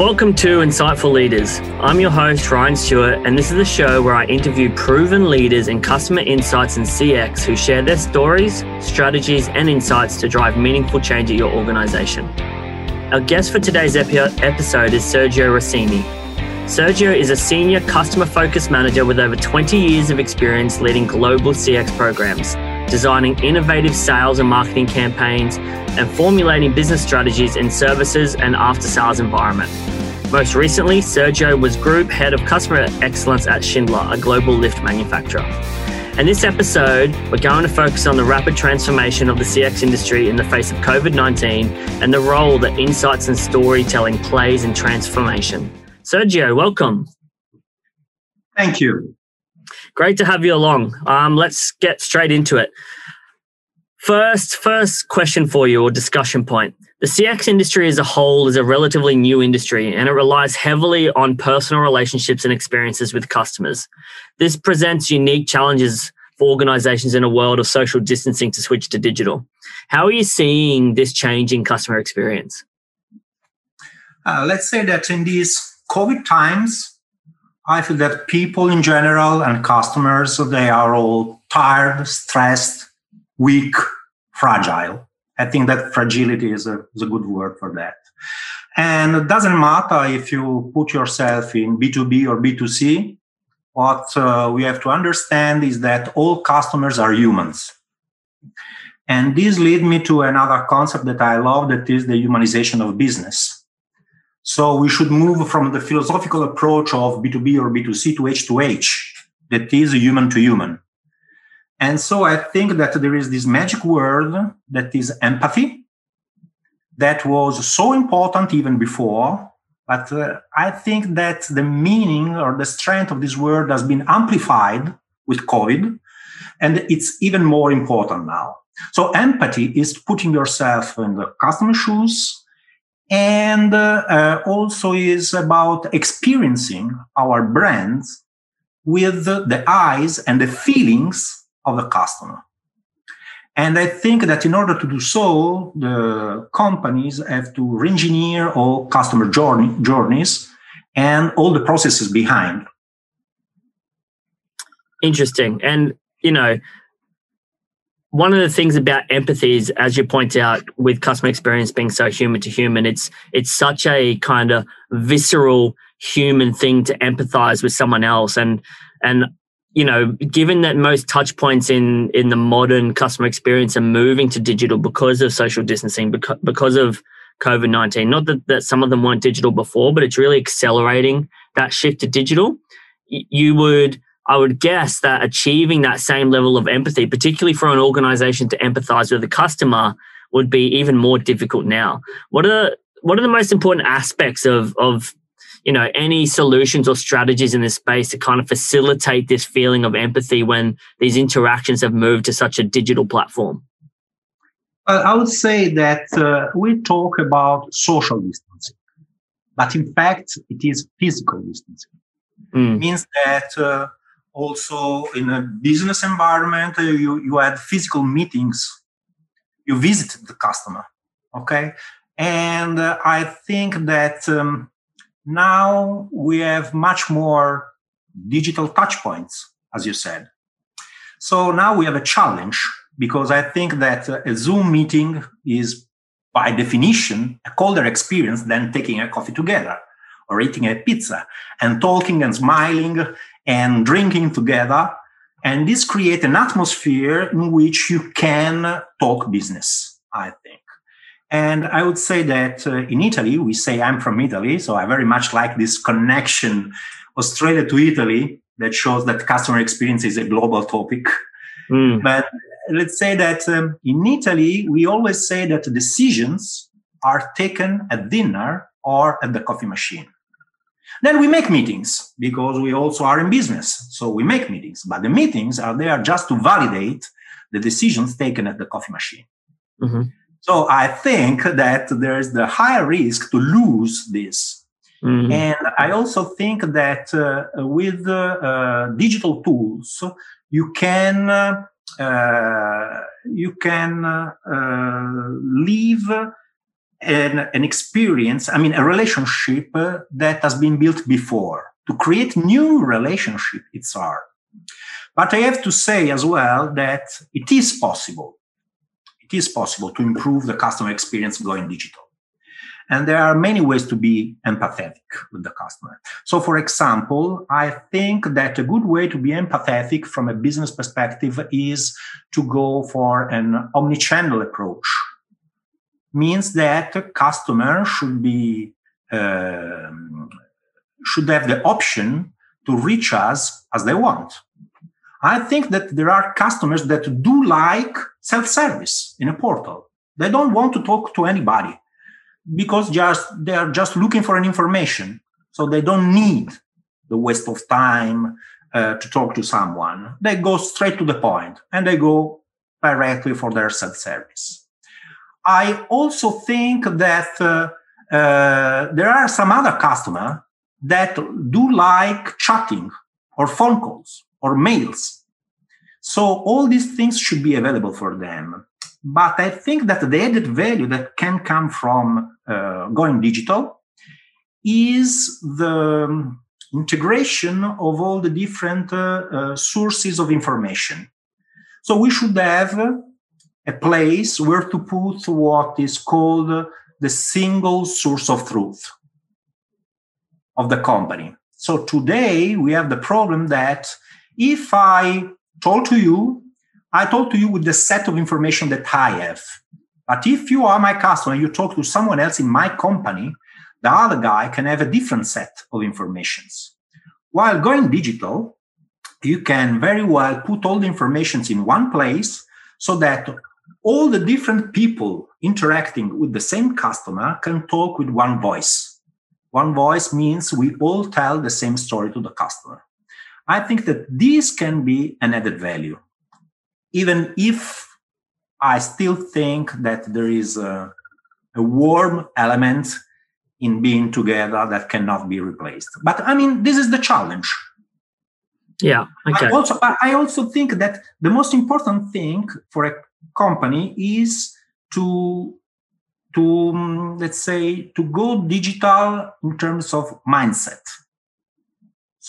Welcome to Insightful Leaders. I'm your host, Ryan Stewart, and this is the show where I interview proven leaders in customer insights and CX who share their stories, strategies, and insights to drive meaningful change at your organization. Our guest for today's epi- episode is Sergio Rossini. Sergio is a senior customer focused manager with over 20 years of experience leading global CX programs, designing innovative sales and marketing campaigns, and formulating business strategies in services and after sales environment. Most recently, Sergio was Group Head of Customer Excellence at Schindler, a global lift manufacturer. In this episode, we're going to focus on the rapid transformation of the CX industry in the face of COVID 19 and the role that insights and storytelling plays in transformation. Sergio, welcome. Thank you. Great to have you along. Um, let's get straight into it. First, first question for you or discussion point. The CX industry as a whole is a relatively new industry and it relies heavily on personal relationships and experiences with customers. This presents unique challenges for organizations in a world of social distancing to switch to digital. How are you seeing this change in customer experience? Uh, let's say that in these COVID times, I feel that people in general and customers, they are all tired, stressed, weak, fragile. I think that fragility is a, is a good word for that. And it doesn't matter if you put yourself in B2B or B2C. What uh, we have to understand is that all customers are humans. And this leads me to another concept that I love that is the humanization of business. So we should move from the philosophical approach of B2B or B2C to H2H, that is human to human. And so I think that there is this magic word that is empathy that was so important even before. But uh, I think that the meaning or the strength of this word has been amplified with COVID, and it's even more important now. So empathy is putting yourself in the customer shoes, and uh, also is about experiencing our brands with the eyes and the feelings of the customer. And I think that in order to do so, the companies have to re-engineer all customer journey, journeys and all the processes behind. Interesting. And, you know, one of the things about empathy is, as you point out, with customer experience being so human to human, it's it's such a kind of visceral human thing to empathize with someone else. And and you know, given that most touch points in in the modern customer experience are moving to digital because of social distancing, because, because of COVID nineteen. Not that, that some of them weren't digital before, but it's really accelerating that shift to digital. You would, I would guess, that achieving that same level of empathy, particularly for an organization to empathize with the customer, would be even more difficult now. What are what are the most important aspects of of you know any solutions or strategies in this space to kind of facilitate this feeling of empathy when these interactions have moved to such a digital platform uh, i would say that uh, we talk about social distancing but in fact it is physical distancing mm. it means that uh, also in a business environment uh, you, you had physical meetings you visited the customer okay and uh, i think that um, now we have much more digital touch points, as you said. So now we have a challenge because I think that a Zoom meeting is by definition a colder experience than taking a coffee together or eating a pizza and talking and smiling and drinking together. And this creates an atmosphere in which you can talk business, I think. And I would say that uh, in Italy, we say I'm from Italy. So I very much like this connection, Australia to Italy, that shows that customer experience is a global topic. Mm. But let's say that um, in Italy, we always say that decisions are taken at dinner or at the coffee machine. Then we make meetings because we also are in business. So we make meetings, but the meetings are there just to validate the decisions taken at the coffee machine. Mm-hmm. So I think that there's the higher risk to lose this. Mm-hmm. And I also think that uh, with uh, digital tools, you can uh, you can uh, live an, an experience, I mean, a relationship uh, that has been built before. To create new relationship, it's hard. But I have to say as well that it is possible. It is possible to improve the customer experience going digital. And there are many ways to be empathetic with the customer. So, for example, I think that a good way to be empathetic from a business perspective is to go for an omni-channel approach. Means that customer should be um, should have the option to reach us as they want. I think that there are customers that do like self-service in a portal. They don't want to talk to anybody because just they are just looking for an information so they don't need the waste of time uh, to talk to someone they go straight to the point and they go directly for their self-service i also think that uh, uh, there are some other customers that do like chatting or phone calls or mails so all these things should be available for them but I think that the added value that can come from uh, going digital is the integration of all the different uh, uh, sources of information. So we should have a place where to put what is called the single source of truth of the company. So today we have the problem that if I told to you I talk to you with the set of information that I have. But if you are my customer and you talk to someone else in my company, the other guy can have a different set of informations. While going digital, you can very well put all the informations in one place so that all the different people interacting with the same customer can talk with one voice. One voice means we all tell the same story to the customer. I think that this can be an added value even if I still think that there is a, a warm element in being together that cannot be replaced. But I mean, this is the challenge. Yeah. Okay. I also, I also think that the most important thing for a company is to to um, let's say to go digital in terms of mindset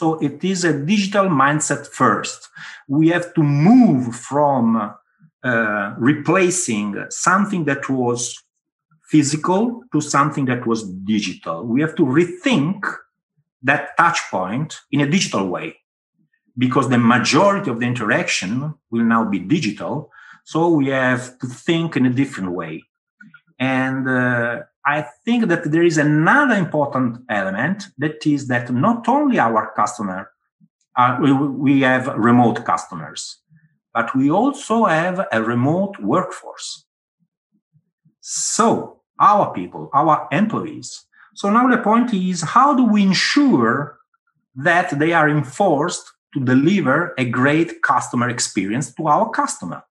so it is a digital mindset first. We have to move from uh, replacing something that was physical to something that was digital. We have to rethink that touch point in a digital way because the majority of the interaction will now be digital. So we have to think in a different way. And uh, I think that there is another important element that is that not only our customer, uh, we, we have remote customers, but we also have a remote workforce. So our people, our employees. So now the point is how do we ensure that they are enforced to deliver a great customer experience to our customer?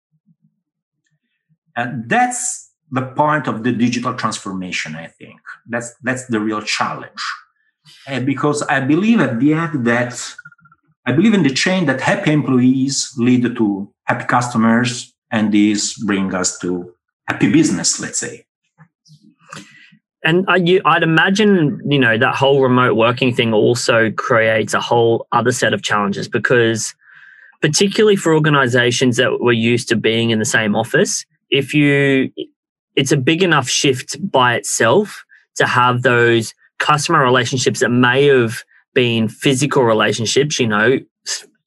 And that's the point of the digital transformation i think. That's that's the real challenge. Uh, because i believe at the end that i believe in the chain that happy employees lead to happy customers and this bring us to happy business let's say and you, I'd imagine, you know, that whole remote working thing also creates a whole other set of challenges because, particularly for organizations that were used to being in the same office, if you it's a big enough shift by itself to have those customer relationships that may have been physical relationships, you know,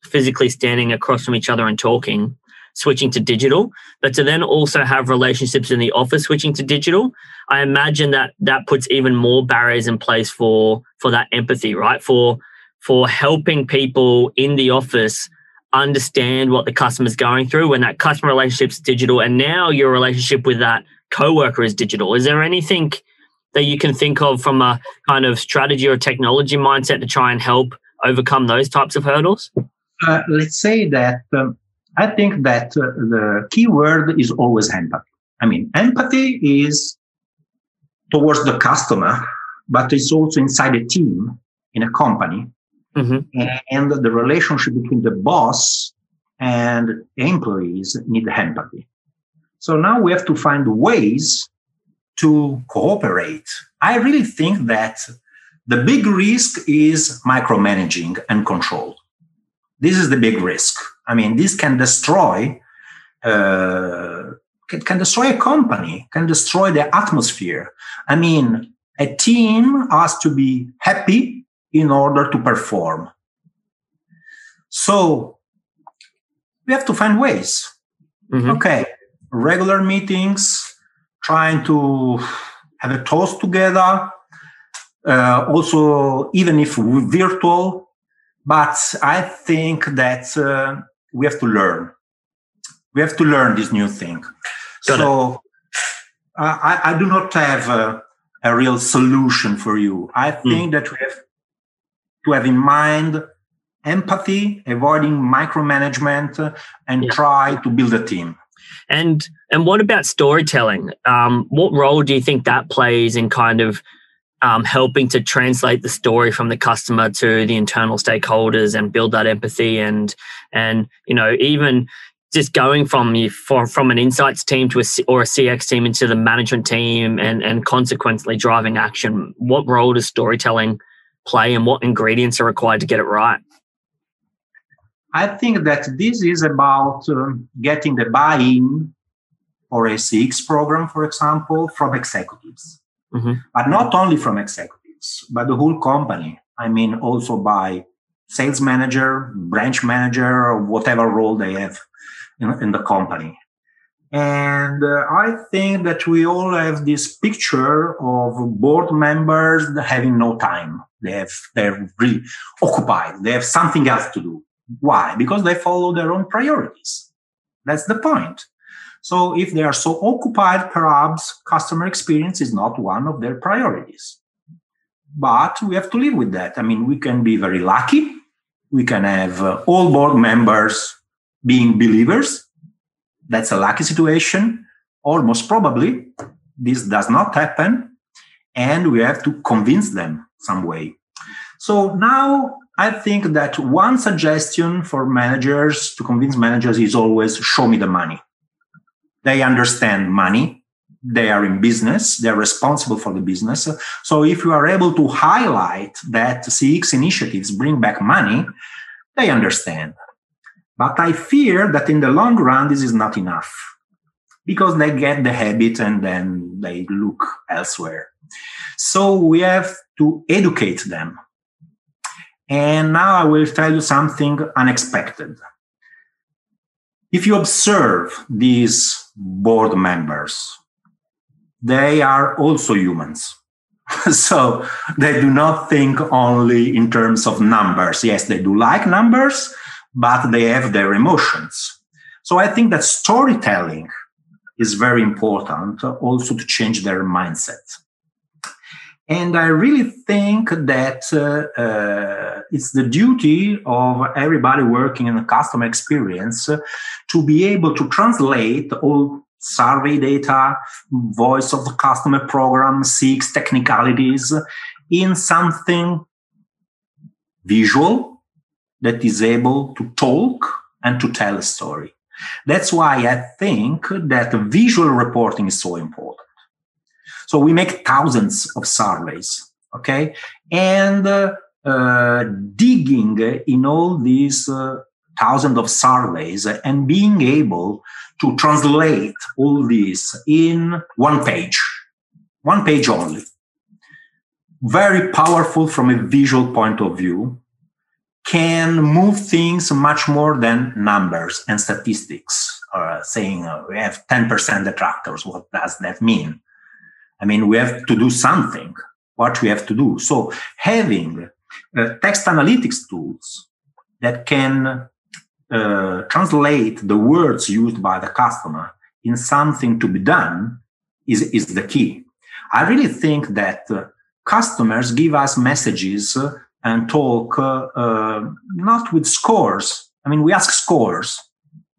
physically standing across from each other and talking, switching to digital, but to then also have relationships in the office switching to digital, I imagine that that puts even more barriers in place for for that empathy, right? For for helping people in the office understand what the customer's going through when that customer relationship's digital and now your relationship with that coworker is digital. Is there anything that you can think of from a kind of strategy or technology mindset to try and help overcome those types of hurdles? Uh, let's say that um, I think that uh, the key word is always empathy. I mean, empathy is towards the customer, but it's also inside a team in a company. Mm-hmm. And the relationship between the boss and employees need empathy. So now we have to find ways to cooperate. I really think that the big risk is micromanaging and control. This is the big risk. I mean, this can destroy uh, can, can destroy a company, can destroy the atmosphere. I mean, a team has to be happy in order to perform. So we have to find ways. Mm-hmm. Okay, regular meetings, trying to have a toast together, uh, also even if virtual. But I think that uh, we have to learn. We have to learn this new thing. Got so I, I, do not have a, a, real solution for you. I hmm. think mm. that we have to have in mind empathy, avoiding micromanagement, and yeah. try to build a team. And and what about storytelling? Um, what role do you think that plays in kind of um, helping to translate the story from the customer to the internal stakeholders and build that empathy and and you know even just going from you for, from an insights team to a or a CX team into the management team and and consequently driving action. What role does storytelling play, and what ingredients are required to get it right? I think that this is about um, getting the buy-in for a CX program, for example, from executives mm-hmm. but not only from executives, but the whole company. I mean, also by sales manager, branch manager, or whatever role they have in, in the company. And uh, I think that we all have this picture of board members having no time. They have, they're really occupied. They have something else to do. Why? Because they follow their own priorities. That's the point. So if they are so occupied, perhaps customer experience is not one of their priorities. But we have to live with that. I mean, we can be very lucky. We can have uh, all board members being believers. That's a lucky situation. Almost probably this does not happen. And we have to convince them some way. So now I think that one suggestion for managers to convince managers is always show me the money. They understand money. They are in business. They're responsible for the business. So if you are able to highlight that CX initiatives bring back money, they understand. But I fear that in the long run, this is not enough because they get the habit and then they look elsewhere. So we have to educate them. And now I will tell you something unexpected. If you observe these board members, they are also humans. so they do not think only in terms of numbers. Yes, they do like numbers, but they have their emotions. So I think that storytelling is very important also to change their mindset. And I really think that uh, uh, it's the duty of everybody working in the customer experience to be able to translate all survey data, voice of the customer program, CX technicalities in something visual that is able to talk and to tell a story. That's why I think that visual reporting is so important. So we make thousands of surveys, okay? And uh, uh, digging in all these uh, thousands of surveys and being able to translate all this in one page, one page only. Very powerful from a visual point of view, can move things much more than numbers and statistics. Uh, saying uh, we have 10% detractors, what does that mean? I mean, we have to do something. What we have to do. So having uh, text analytics tools that can uh, translate the words used by the customer in something to be done is, is the key. I really think that uh, customers give us messages uh, and talk uh, uh, not with scores. I mean, we ask scores.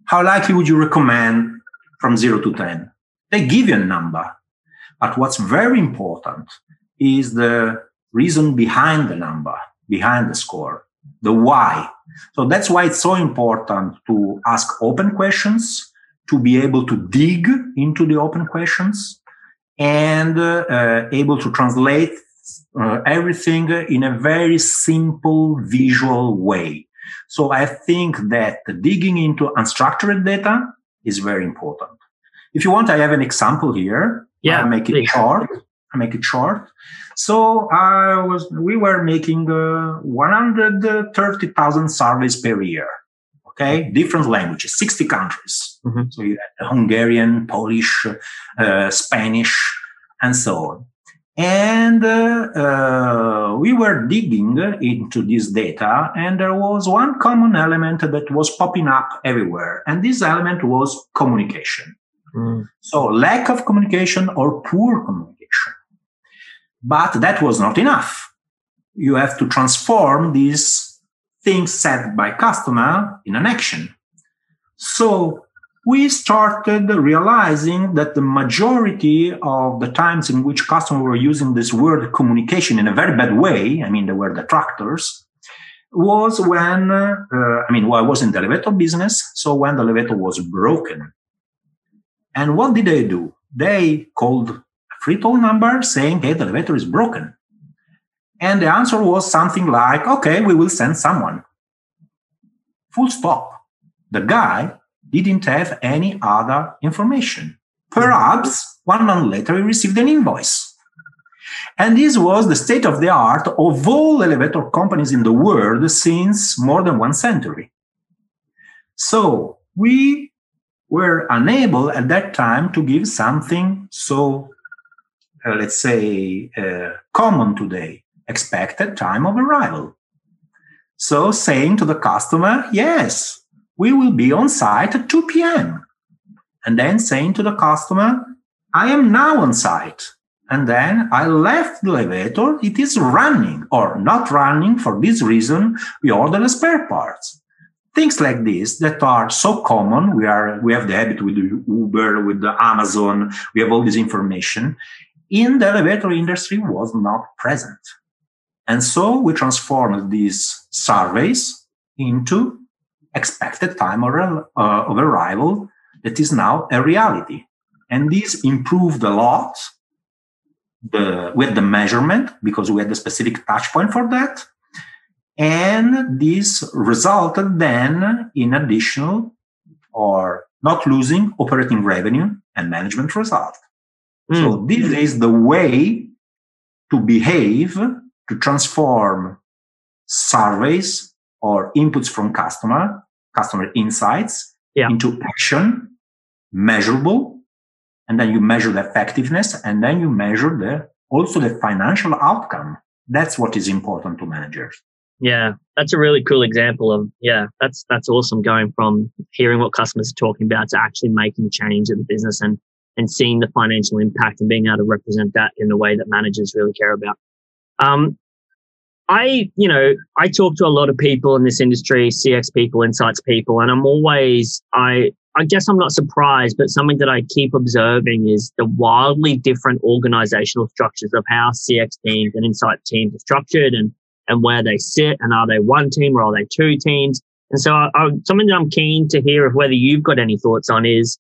How likely would you recommend from zero to 10? They give you a number. But what's very important is the reason behind the number, behind the score, the why. So that's why it's so important to ask open questions, to be able to dig into the open questions, and uh, able to translate uh, everything in a very simple visual way. So I think that digging into unstructured data is very important. If you want, I have an example here. Yeah, I'll make it please. short. I make it short. So I was, we were making uh, 130,000 surveys per year. Okay, different languages, 60 countries. Mm-hmm. So you had Hungarian, Polish, uh, Spanish, and so on. And uh, uh, we were digging into this data, and there was one common element that was popping up everywhere. And this element was communication. Mm. So, lack of communication or poor communication. But that was not enough. You have to transform these things said by customer in an action. So, we started realizing that the majority of the times in which customers were using this word communication in a very bad way, I mean, they were detractors, was when, uh, I mean, well, I was in the elevator business, so when the elevator was broken. And what did they do? They called a free toll number saying, hey, the elevator is broken. And the answer was something like, okay, we will send someone. Full stop. The guy didn't have any other information. Perhaps one month later, he received an invoice. And this was the state of the art of all elevator companies in the world since more than one century. So we were unable at that time to give something so, uh, let's say, uh, common today expected time of arrival. So saying to the customer, yes, we will be on site at 2 p.m. And then saying to the customer, I am now on site. And then I left the elevator. It is running or not running. For this reason, we order the spare parts. Things like this that are so common. We are, we have the habit with the Uber, with the Amazon. We have all this information in the elevator industry was not present. And so we transformed these surveys into expected time of, uh, of arrival that is now a reality. And this improved a lot the, with the measurement because we had a specific touch point for that. And this resulted then in additional or not losing operating revenue and management result. Mm. So this is the way to behave to transform surveys or inputs from customer, customer insights yeah. into action, measurable, and then you measure the effectiveness, and then you measure the also the financial outcome. That's what is important to managers. Yeah, that's a really cool example of yeah, that's that's awesome. Going from hearing what customers are talking about to actually making change in the business and and seeing the financial impact and being able to represent that in the way that managers really care about. Um, I, you know, I talk to a lot of people in this industry, CX people, insights people, and I'm always, I, I guess I'm not surprised, but something that I keep observing is the wildly different organizational structures of how CX teams and insight teams are structured and, and where they sit and are they one team or are they two teams? And so I, I, something that I'm keen to hear of whether you've got any thoughts on is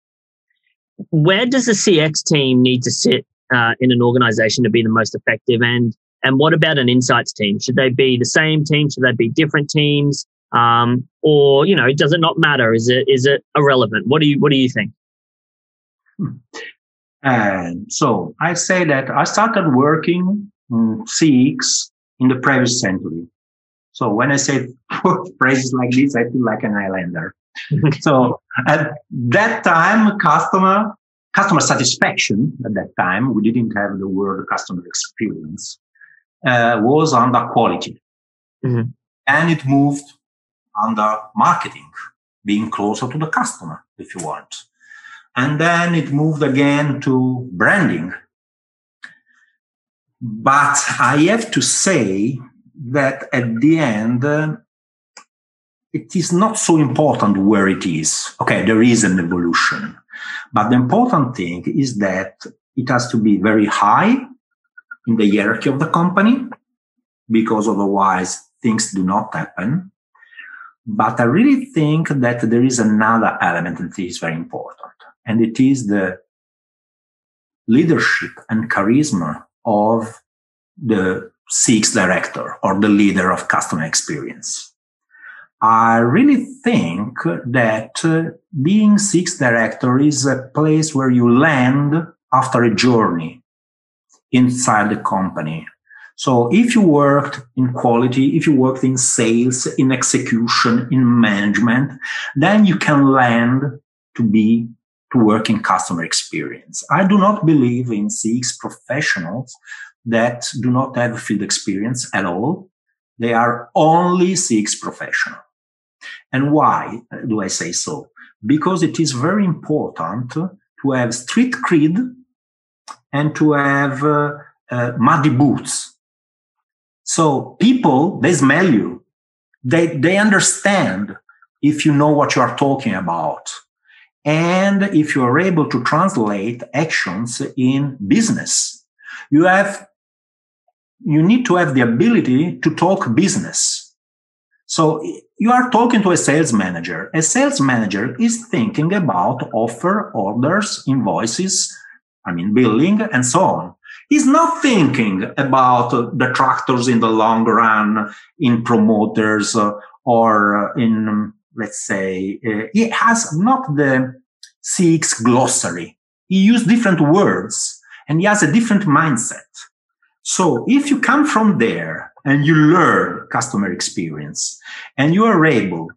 where does the CX team need to sit uh, in an organization to be the most effective? And and what about an insights team? Should they be the same team? Should they be different teams? Um, or you know, does it not matter? Is it is it irrelevant? What do you what do you think? And so I say that I started working in CX in the previous century. So when I say phrases like this, I feel like an islander. so at that time, customer customer satisfaction at that time, we didn't have the word customer experience uh, was under quality. Mm-hmm. And it moved under marketing, being closer to the customer, if you want. And then it moved again to branding. But I have to say that at the end, uh, it is not so important where it is. Okay, there is an evolution. But the important thing is that it has to be very high in the hierarchy of the company because otherwise things do not happen. But I really think that there is another element that is very important, and it is the leadership and charisma of the CX director or the leader of customer experience. I really think that uh, being CX director is a place where you land after a journey inside the company. So if you worked in quality, if you worked in sales, in execution, in management, then you can land to be to work in customer experience. I do not believe in CX professionals that do not have field experience at all. They are only CX professional. And why do I say so? Because it is very important to have street cred and to have uh, uh, muddy boots. So people, they smell you. They, they understand if you know what you are talking about. And if you are able to translate actions in business, you have, you need to have the ability to talk business. So you are talking to a sales manager. A sales manager is thinking about offer, orders, invoices, I mean, billing and so on. He's not thinking about detractors in the long run, in promoters uh, or in, let's say, uh, he has not the CX glossary. He used different words and he has a different mindset. So if you come from there and you learn customer experience and you are able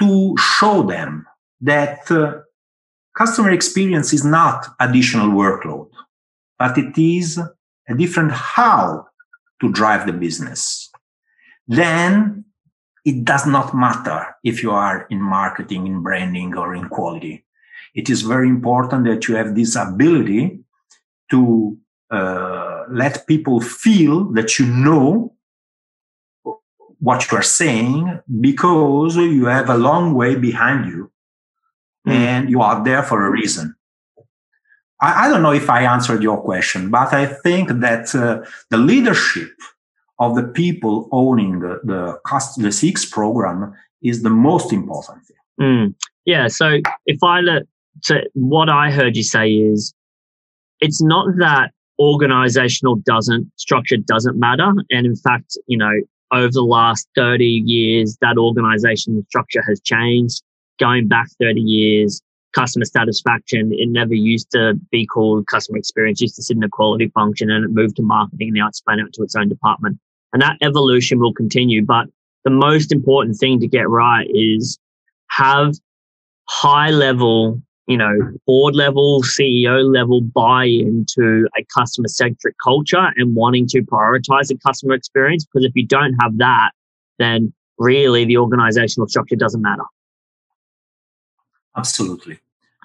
to show them that uh, customer experience is not additional workload, but it is a different how to drive the business. Then it does not matter if you are in marketing, in branding, or in quality. It is very important that you have this ability to uh, let people feel that you know what you are saying because you have a long way behind you mm. and you are there for a reason. I, I, don't know if I answered your question, but I think that uh, the leadership of the people owning the, the, cost, the CX program is the most important thing. Mm. Yeah. So if I let, so what I heard you say is it's not that organizational doesn't structure doesn't matter. And in fact, you know, over the last 30 years, that organizational structure has changed. Going back 30 years, customer satisfaction, it never used to be called customer experience, used to sit in a quality function and it moved to marketing and now it's spun out to its own department. And that evolution will continue. But the most important thing to get right is have high level you know, board level, CEO level buy into a customer centric culture and wanting to prioritize the customer experience. Because if you don't have that, then really the organizational structure doesn't matter. Absolutely.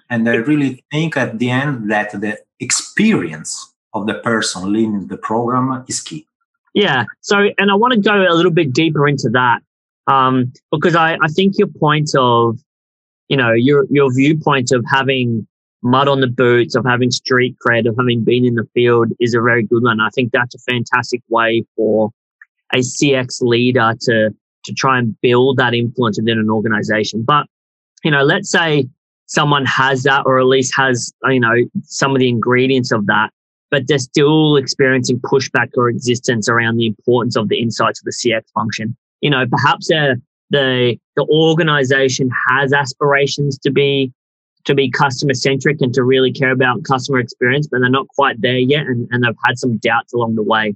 And I really think at the end that the experience of the person leading the program is key. Yeah. So, and I want to go a little bit deeper into that um, because I, I think your point of you know, your, your viewpoint of having mud on the boots, of having street cred, of having been in the field is a very good one. I think that's a fantastic way for a CX leader to, to try and build that influence within an organization. But, you know, let's say someone has that or at least has, you know, some of the ingredients of that, but they're still experiencing pushback or existence around the importance of the insights of the CX function. You know, perhaps they're the the organization has aspirations to be to be customer centric and to really care about customer experience, but they're not quite there yet and, and they've had some doubts along the way.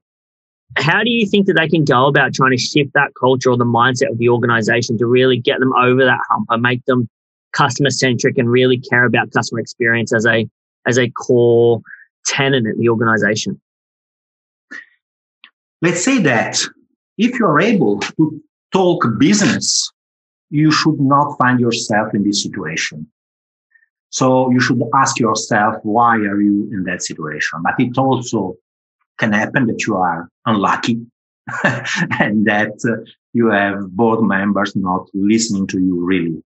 How do you think that they can go about trying to shift that culture or the mindset of the organization to really get them over that hump and make them customer centric and really care about customer experience as a as a core tenet in the organization? Let's say that if you're able to talk business, you should not find yourself in this situation. So you should ask yourself, why are you in that situation? But it also can happen that you are unlucky and that uh, you have board members not listening to you really.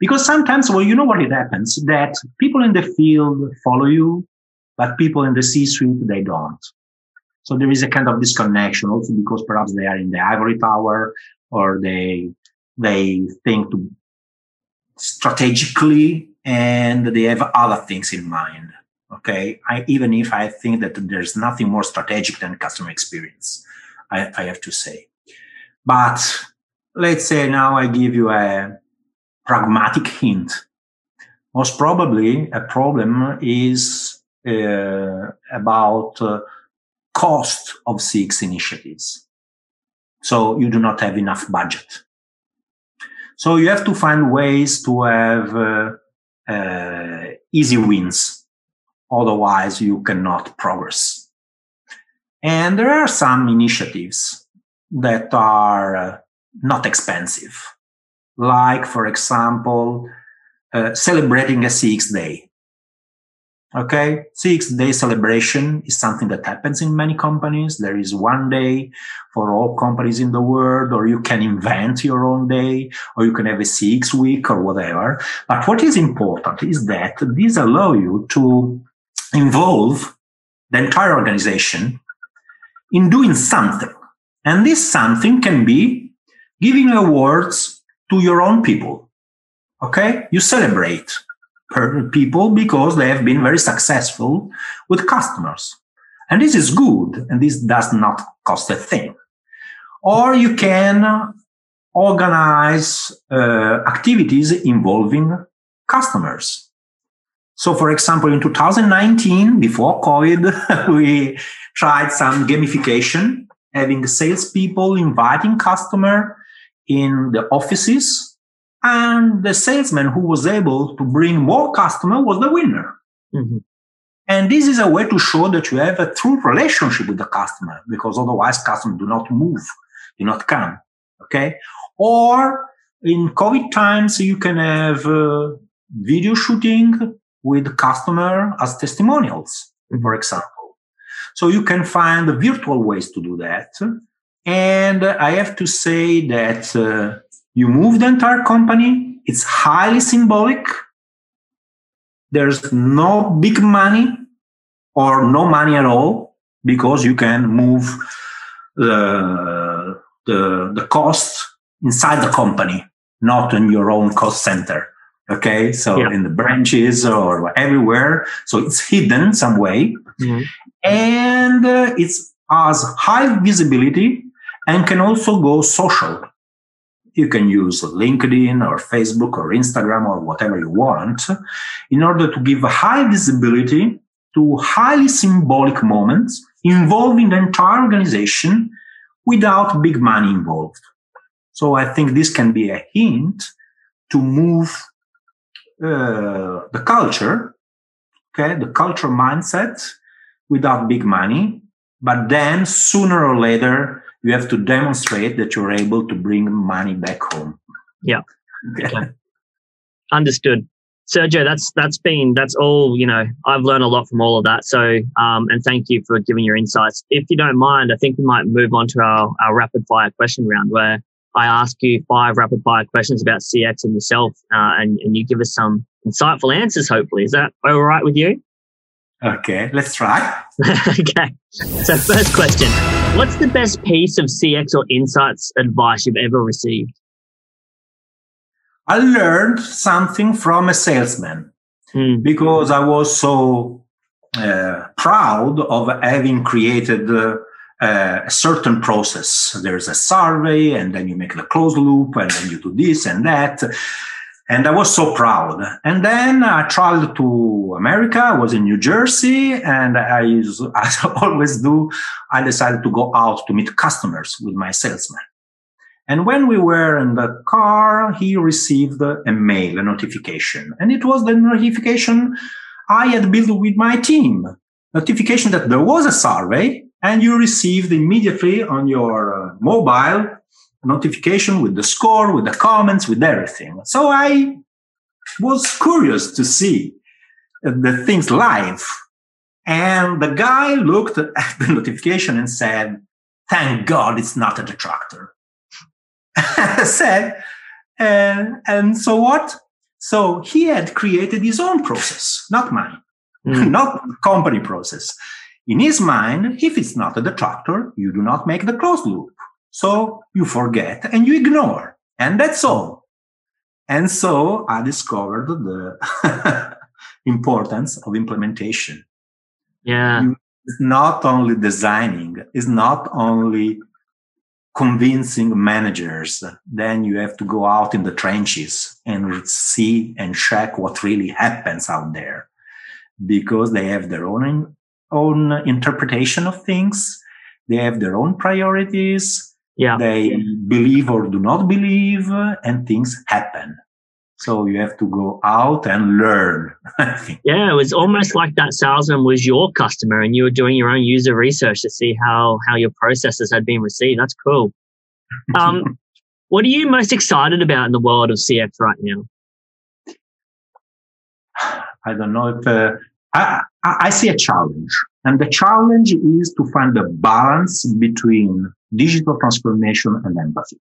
Because sometimes, well, you know what it happens that people in the field follow you, but people in the C suite, they don't. So there is a kind of disconnection also because perhaps they are in the ivory tower or they they think strategically and they have other things in mind. Okay. I, even if I think that there's nothing more strategic than customer experience, I, I have to say. But let's say now I give you a pragmatic hint. Most probably a problem is about uh, cost of CX initiatives. So you do not have enough budget. So you have to find ways to have uh, uh, easy wins. Otherwise, you cannot progress. And there are some initiatives that are uh, not expensive, like, for example, uh, celebrating a CX day. Okay, CX day celebration is something that happens in many companies. There is one day for all companies in the world, or you can invent your own day, or you can have a CX week or whatever. But what is important is that these allow you to involve the entire organization in doing something. And this something can be giving awards to your own people. Okay, you celebrate people because they have been very successful with customers. And this is good, and this does not cost a thing. Or you can organize uh, activities involving customers. So, for example, in 2019, before COVID, we tried some gamification, having salespeople inviting customer in the offices and the salesman who was able to bring more customer was the winner. Mm-hmm. And this is a way to show that you have a true relationship with the customer because otherwise customers do not move, do not come. Okay. Or in COVID times, you can have uh, video shooting with customer as testimonials, mm-hmm. for example. So you can find virtual ways to do that. And I have to say that uh, you move the entire company. It's highly symbolic. There's no big money or no money at all because you can move the, the, the cost inside the company, not in your own cost center. Okay. So yeah. in the branches or everywhere. So it's hidden some way. Mm-hmm. And uh, it's has high visibility and can also go social you can use LinkedIn or Facebook or Instagram or whatever you want in order to give high visibility to highly symbolic moments involving the entire organization without big money involved. So I think this can be a hint to move uh, the culture, okay, the culture mindset without big money. But then sooner or later, you have to demonstrate that you're able to bring money back home. Yeah. Okay. Understood. Sergio, that's that's been that's all. You know, I've learned a lot from all of that. So, um, and thank you for giving your insights. If you don't mind, I think we might move on to our our rapid fire question round, where I ask you five rapid fire questions about CX and yourself, uh, and and you give us some insightful answers. Hopefully, is that all right with you? Okay, let's try. okay. So, first question What's the best piece of CX or insights advice you've ever received? I learned something from a salesman hmm. because I was so uh, proud of having created uh, a certain process. There's a survey, and then you make the closed loop, and then you do this and that. And I was so proud. And then I traveled to America. I was in New Jersey. And I, as I always do, I decided to go out to meet customers with my salesman. And when we were in the car, he received a mail, a notification. And it was the notification I had built with my team. Notification that there was a survey and you received immediately on your uh, mobile notification with the score, with the comments, with everything. So I was curious to see the things live. And the guy looked at the notification and said, Thank God it's not a detractor. Said, and, and so what? So he had created his own process, not mine, mm. not company process. In his mind, if it's not a detractor, you do not make the closed loop. So you forget and you ignore. And that's all. And so I discovered the importance of implementation. Yeah. It's not only designing, it's not only convincing managers. Then you have to go out in the trenches and see and check what really happens out there because they have their own own interpretation of things. They have their own priorities. Yeah. They believe or do not believe and things happen. So you have to go out and learn. yeah, it was almost like that salesman was your customer and you were doing your own user research to see how, how your processes had been received. That's cool. Um, what are you most excited about in the world of CX right now? I don't know if uh, I, I see a challenge. And the challenge is to find a balance between digital transformation and empathy.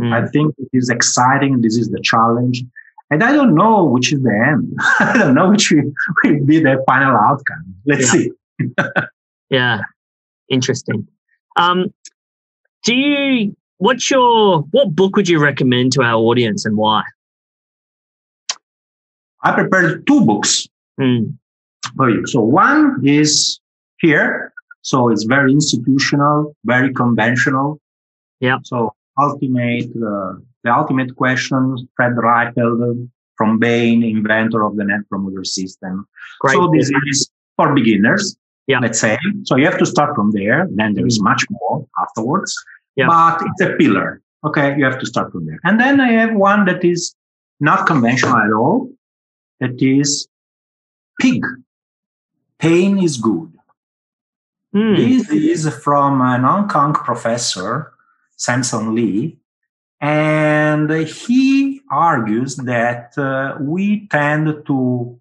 Mm. I think it is exciting. This is the challenge. And I don't know which is the end. I don't know which will, will be the final outcome. Let's yeah. see. yeah. Interesting. Um, do you, what's your, what book would you recommend to our audience and why? I prepared two books mm. So one is here. So it's very institutional, very conventional. Yeah. So ultimate, uh, the ultimate question, Fred Reichheld from Bain, inventor of the Net Promoter System. Great. So this is for beginners, yeah. let's say. So you have to start from there. Then there is much more afterwards. Yeah. But it's a pillar. Okay. You have to start from there. And then I have one that is not conventional at all. That is pig. Pain is good. Mm. This is from an Hong Kong professor Samson Lee. And he argues that uh, we tend to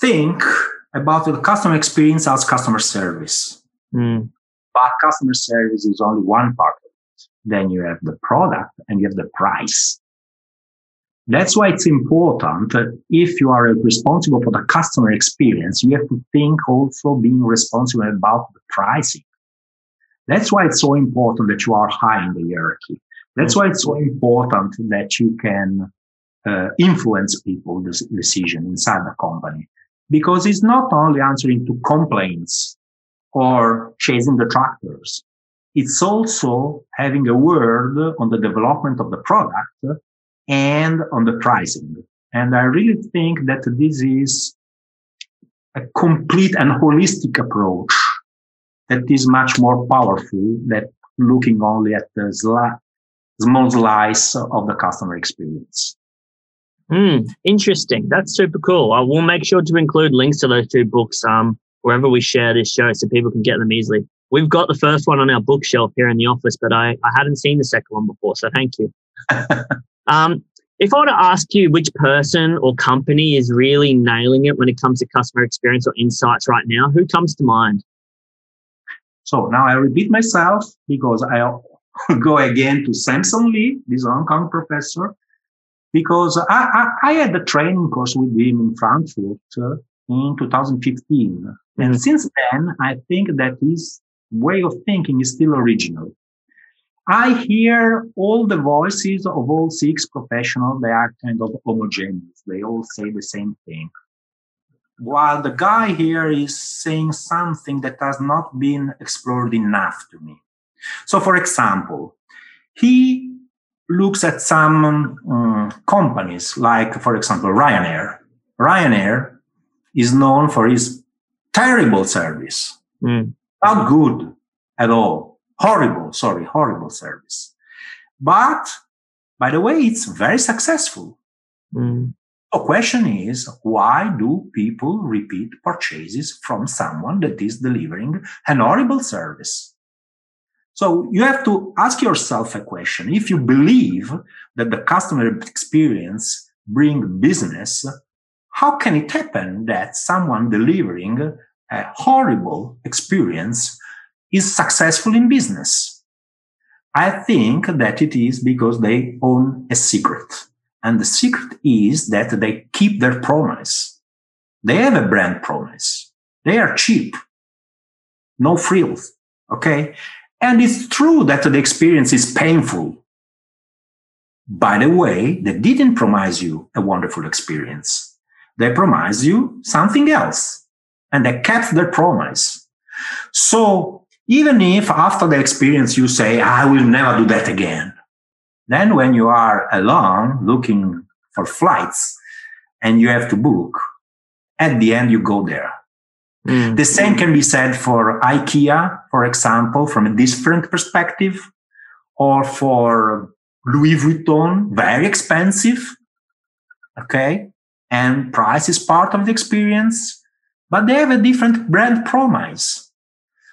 think about the customer experience as customer service. Mm. But customer service is only one part of it. Then you have the product and you have the price. That's why it's important that if you are responsible for the customer experience, you have to think also being responsible about the pricing. That's why it's so important that you are high in the hierarchy. That's why it's so important that you can uh, influence people this decision inside the company because it's not only answering to complaints or chasing detractors. It's also having a word on the development of the product and on the pricing. And I really think that this is a complete and holistic approach that is much more powerful than looking only at the sli- small slice of the customer experience. Hmm, interesting. That's super cool. I will make sure to include links to those two books um, wherever we share this show so people can get them easily. We've got the first one on our bookshelf here in the office, but I, I hadn't seen the second one before, so thank you. um, if I were to ask you which person or company is really nailing it when it comes to customer experience or insights right now, who comes to mind? So now I repeat myself because I go again to Samson Lee, this Hong Kong professor, because I, I, I had a training course with him in Frankfurt uh, in 2015. Mm-hmm. And since then, I think that his way of thinking is still original. I hear all the voices of all CX professionals. They are kind of homogeneous. They all say the same thing while the guy here is saying something that has not been explored enough to me. So, for example, he looks at some um, companies like, for example, Ryanair. Ryanair is known for its terrible service, mm. not good at all, horrible, sorry, horrible service. But by the way, it's very successful. Mm. The question is, why do people repeat purchases from someone that is delivering an horrible service? So you have to ask yourself a question. If you believe that the customer experience bring business, how can it happen that someone delivering a horrible experience is successful in business? I think that it is because they own a secret. And the secret is that they keep their promise. They have a brand promise. They are cheap. No frills. Okay. And it's true that the experience is painful. By the way, they didn't promise you a wonderful experience. They promised you something else. and they kept their promise. So even if after the experience you say, I will never do that again, then when you are alone looking for flights and you have to book, at the end you go there. Mm. The same can be said for IKEA, for example, from a different perspective, or for Louis Vuitton, very expensive. Okay. And price is part of the experience, but they have a different brand promise.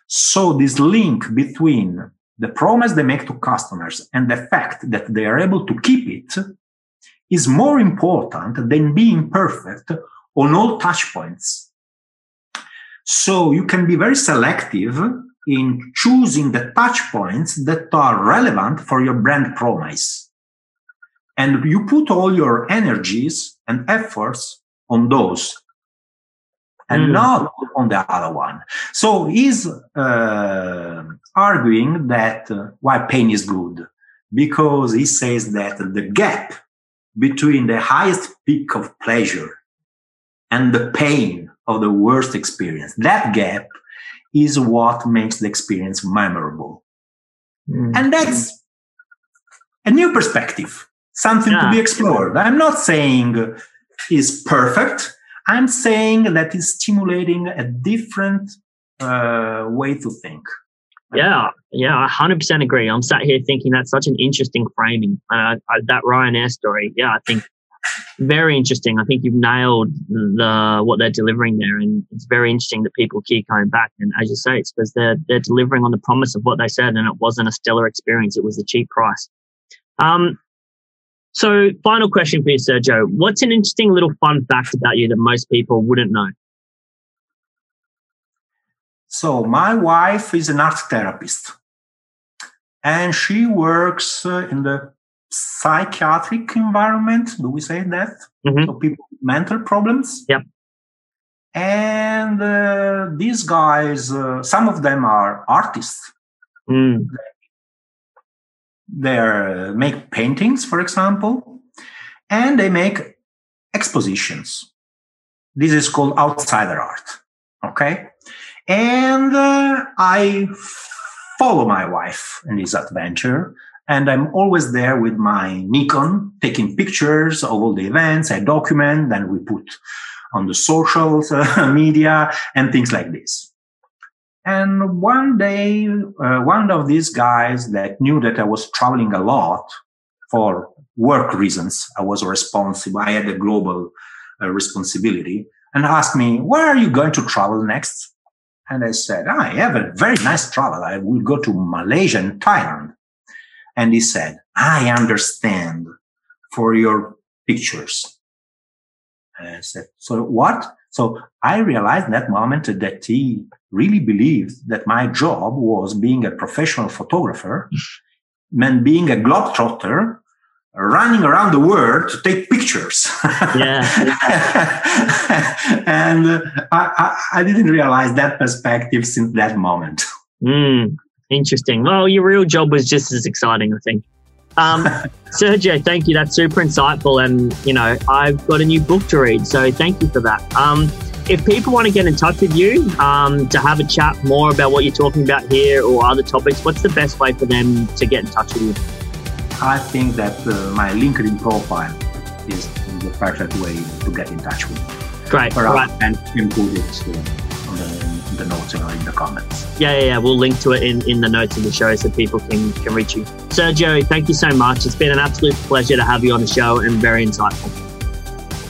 So this link between the promise they make to customers and the fact that they are able to keep it is more important than being perfect on all touch points. So you can be very selective in choosing the touch points that are relevant for your brand promise. And you put all your energies and efforts on those and mm. not on the other one. So he's uh, arguing that uh, why pain is good because he says that the gap between the highest peak of pleasure and the pain of the worst experience, that gap is what makes the experience memorable. Mm. And that's a new perspective, something yeah. to be explored. I'm not saying is perfect. I'm saying that is stimulating a different uh, way to think. Yeah, yeah, I 100% agree. I'm sat here thinking that's such an interesting framing. Uh, that Ryanair story, yeah, I think very interesting. I think you've nailed the what they're delivering there, and it's very interesting that people keep coming back. And as you say, it's because they're they're delivering on the promise of what they said, and it wasn't a stellar experience; it was a cheap price. Um, so, final question for you, Sergio. What's an interesting little fun fact about you that most people wouldn't know? So, my wife is an art therapist, and she works uh, in the psychiatric environment. Do we say that? Mm-hmm. So, people with mental problems. Yep. And uh, these guys, uh, some of them are artists. Mm they uh, make paintings, for example, and they make expositions. This is called outsider art. Okay. And uh, I follow my wife in this adventure. And I'm always there with my Nikon, taking pictures of all the events. I document, then we put on the social uh, media and things like this. And one day, uh, one of these guys that knew that I was traveling a lot for work reasons, I was responsible, I had a global uh, responsibility, and asked me, Where are you going to travel next? And I said, I have a very nice travel. I will go to Malaysia and Thailand. And he said, I understand for your pictures. And I said, So what? So I realized in that moment that he really believed that my job was being a professional photographer, meant being a globetrotter, running around the world to take pictures. Yeah. and uh, I, I, I, didn't realize that perspective since that moment. Mm, interesting. Well, your real job was just as exciting, I think. Um, Sergio, thank you. That's super insightful. And, you know, I've got a new book to read. So thank you for that. Um, if people want to get in touch with you um, to have a chat more about what you're talking about here or other topics, what's the best way for them to get in touch with you? I think that uh, my LinkedIn profile is the perfect way to get in touch with me. Great. right. And include it on the, the notes or in the comments. Yeah, yeah, yeah. We'll link to it in, in the notes of the show so people can, can reach you. Sergio, thank you so much. It's been an absolute pleasure to have you on the show and very insightful.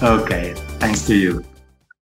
Okay. Thanks to you.